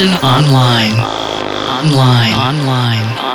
Online. Online. Online.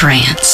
trance.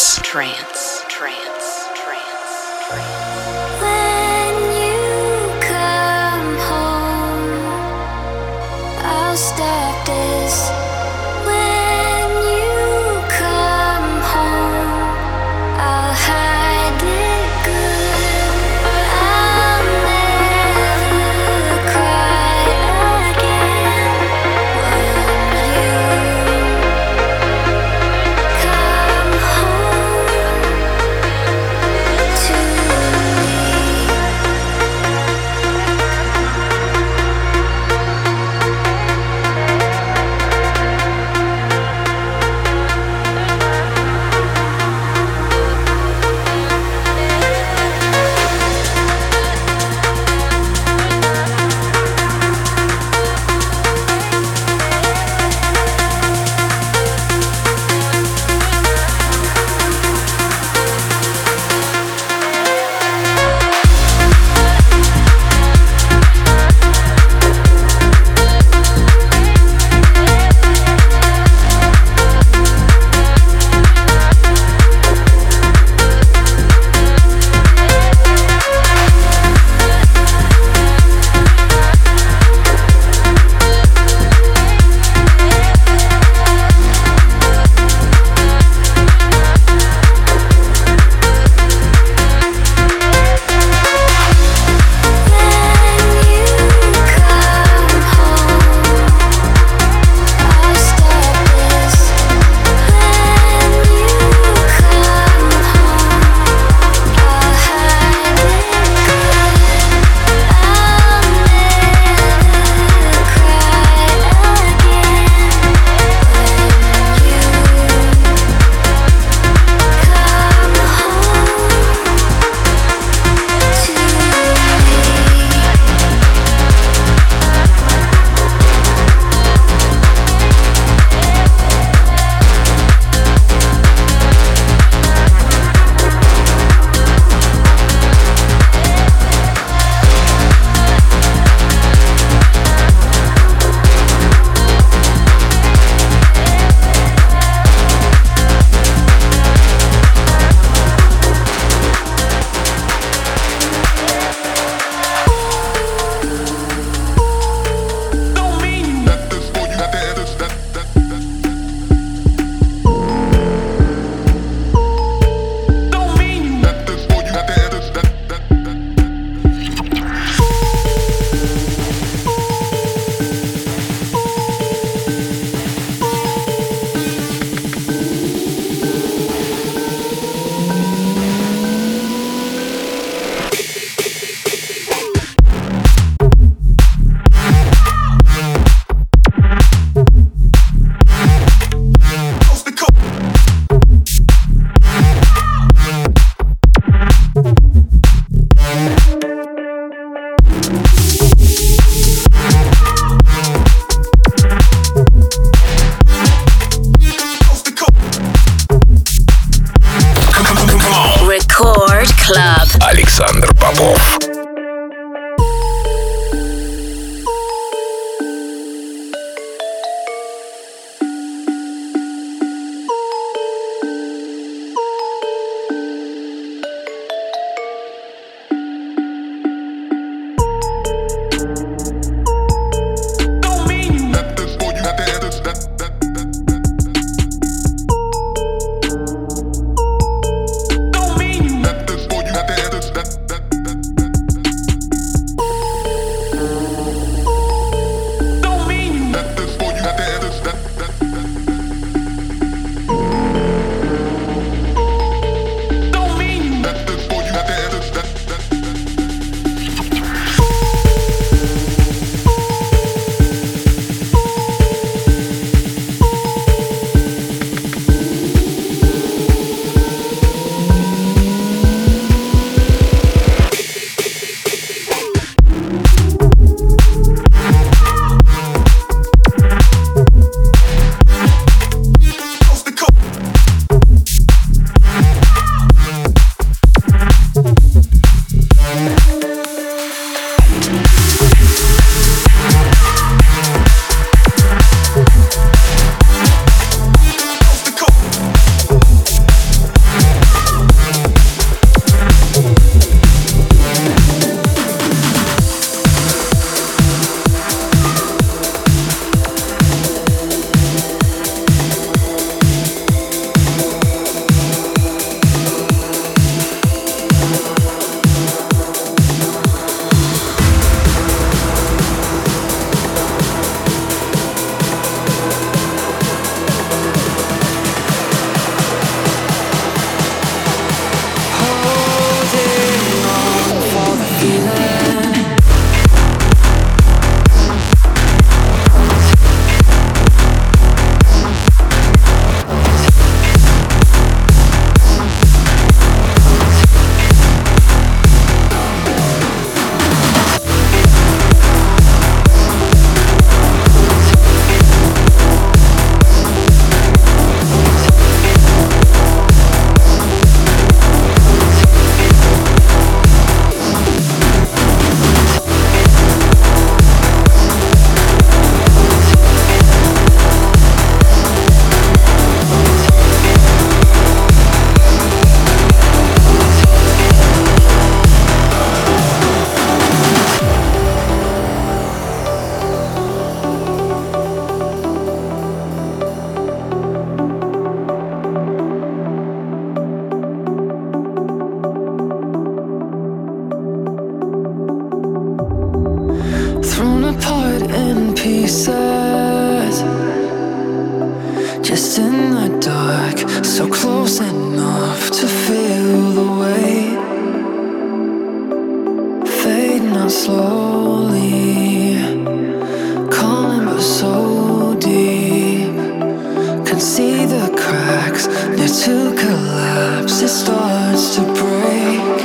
to collapse, it starts to break.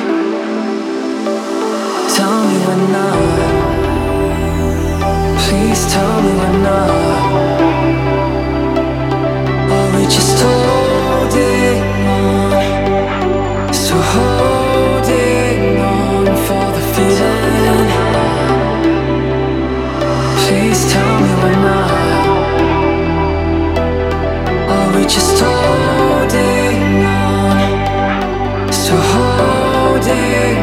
Tell me we're not. Please tell me we're not. sing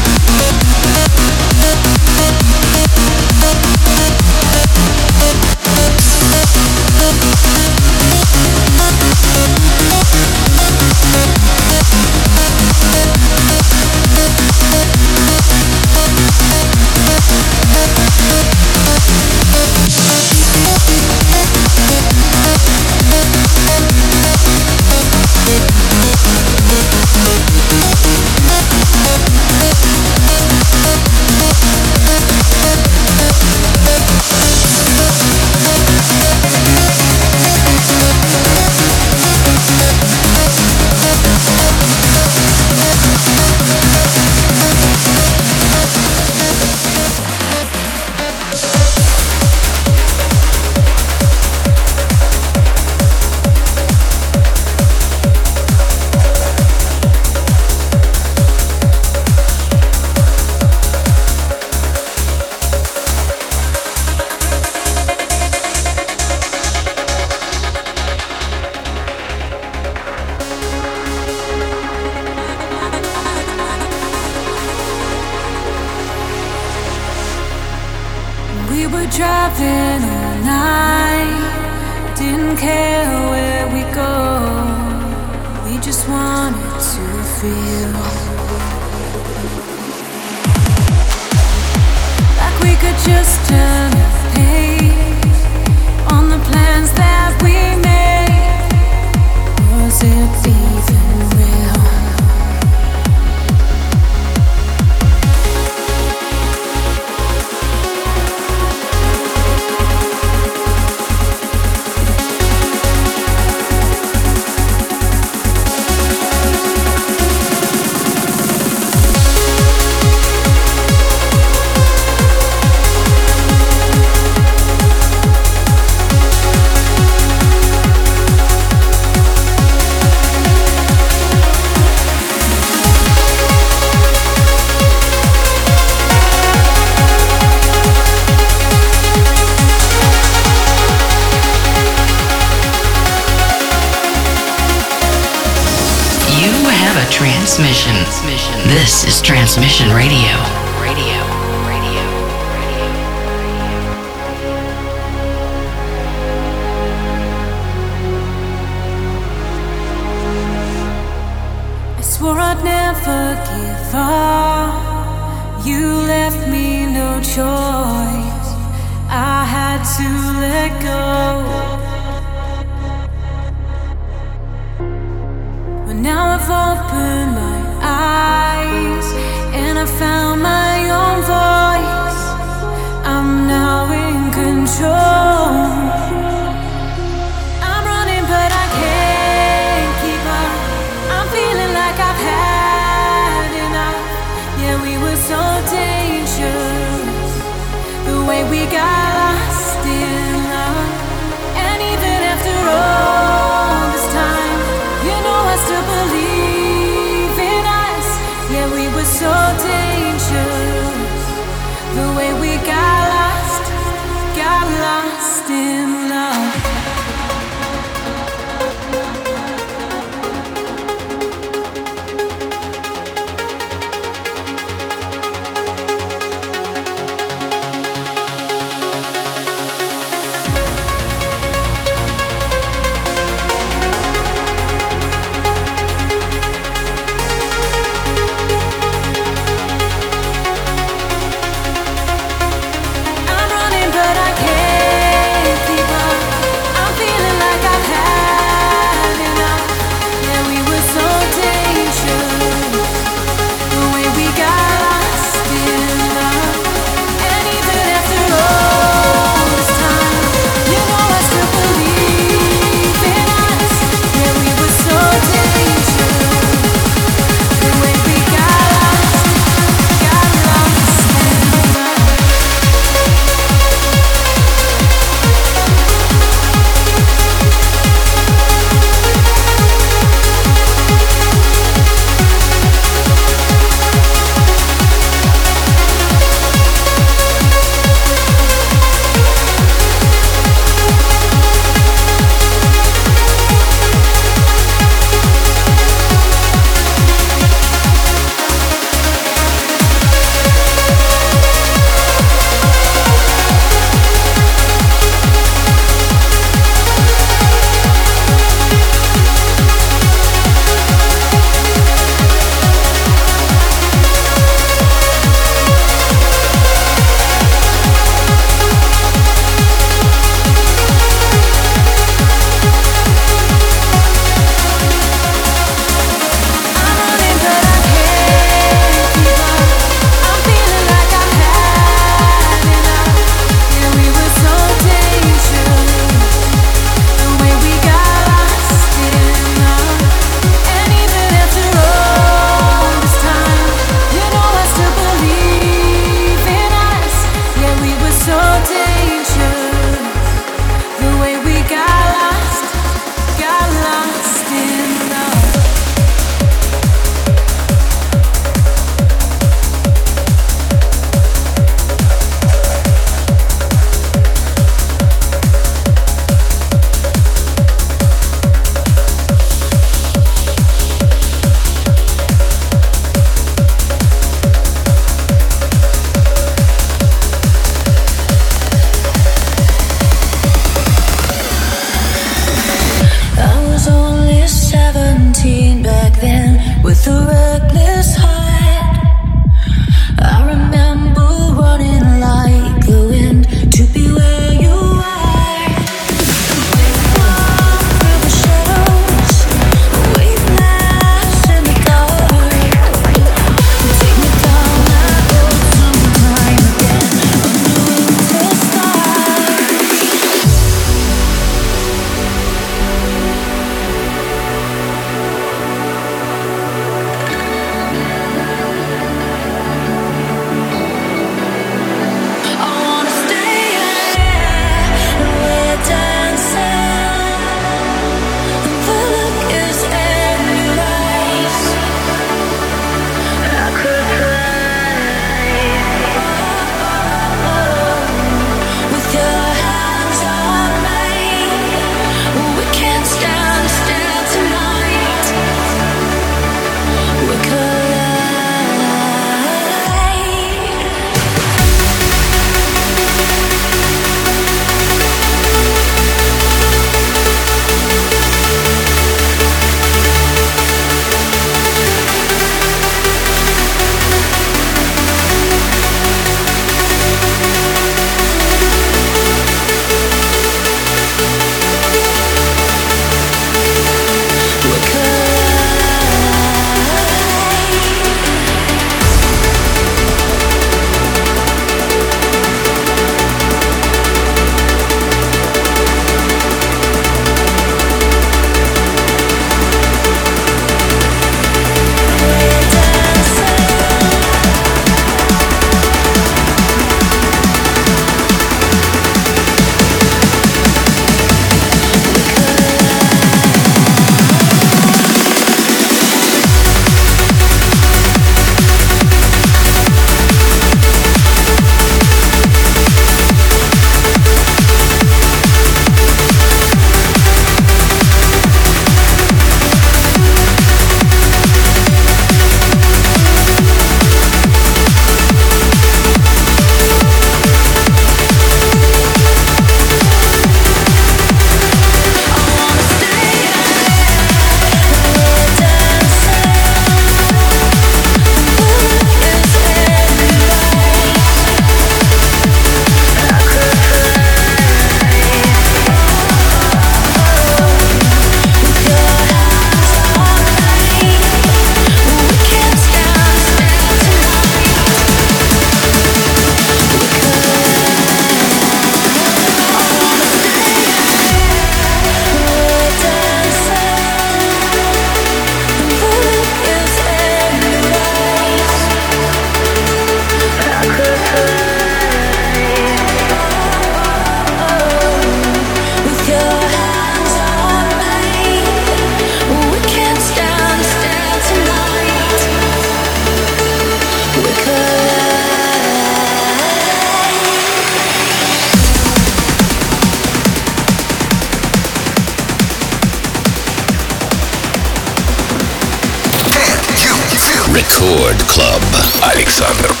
Александр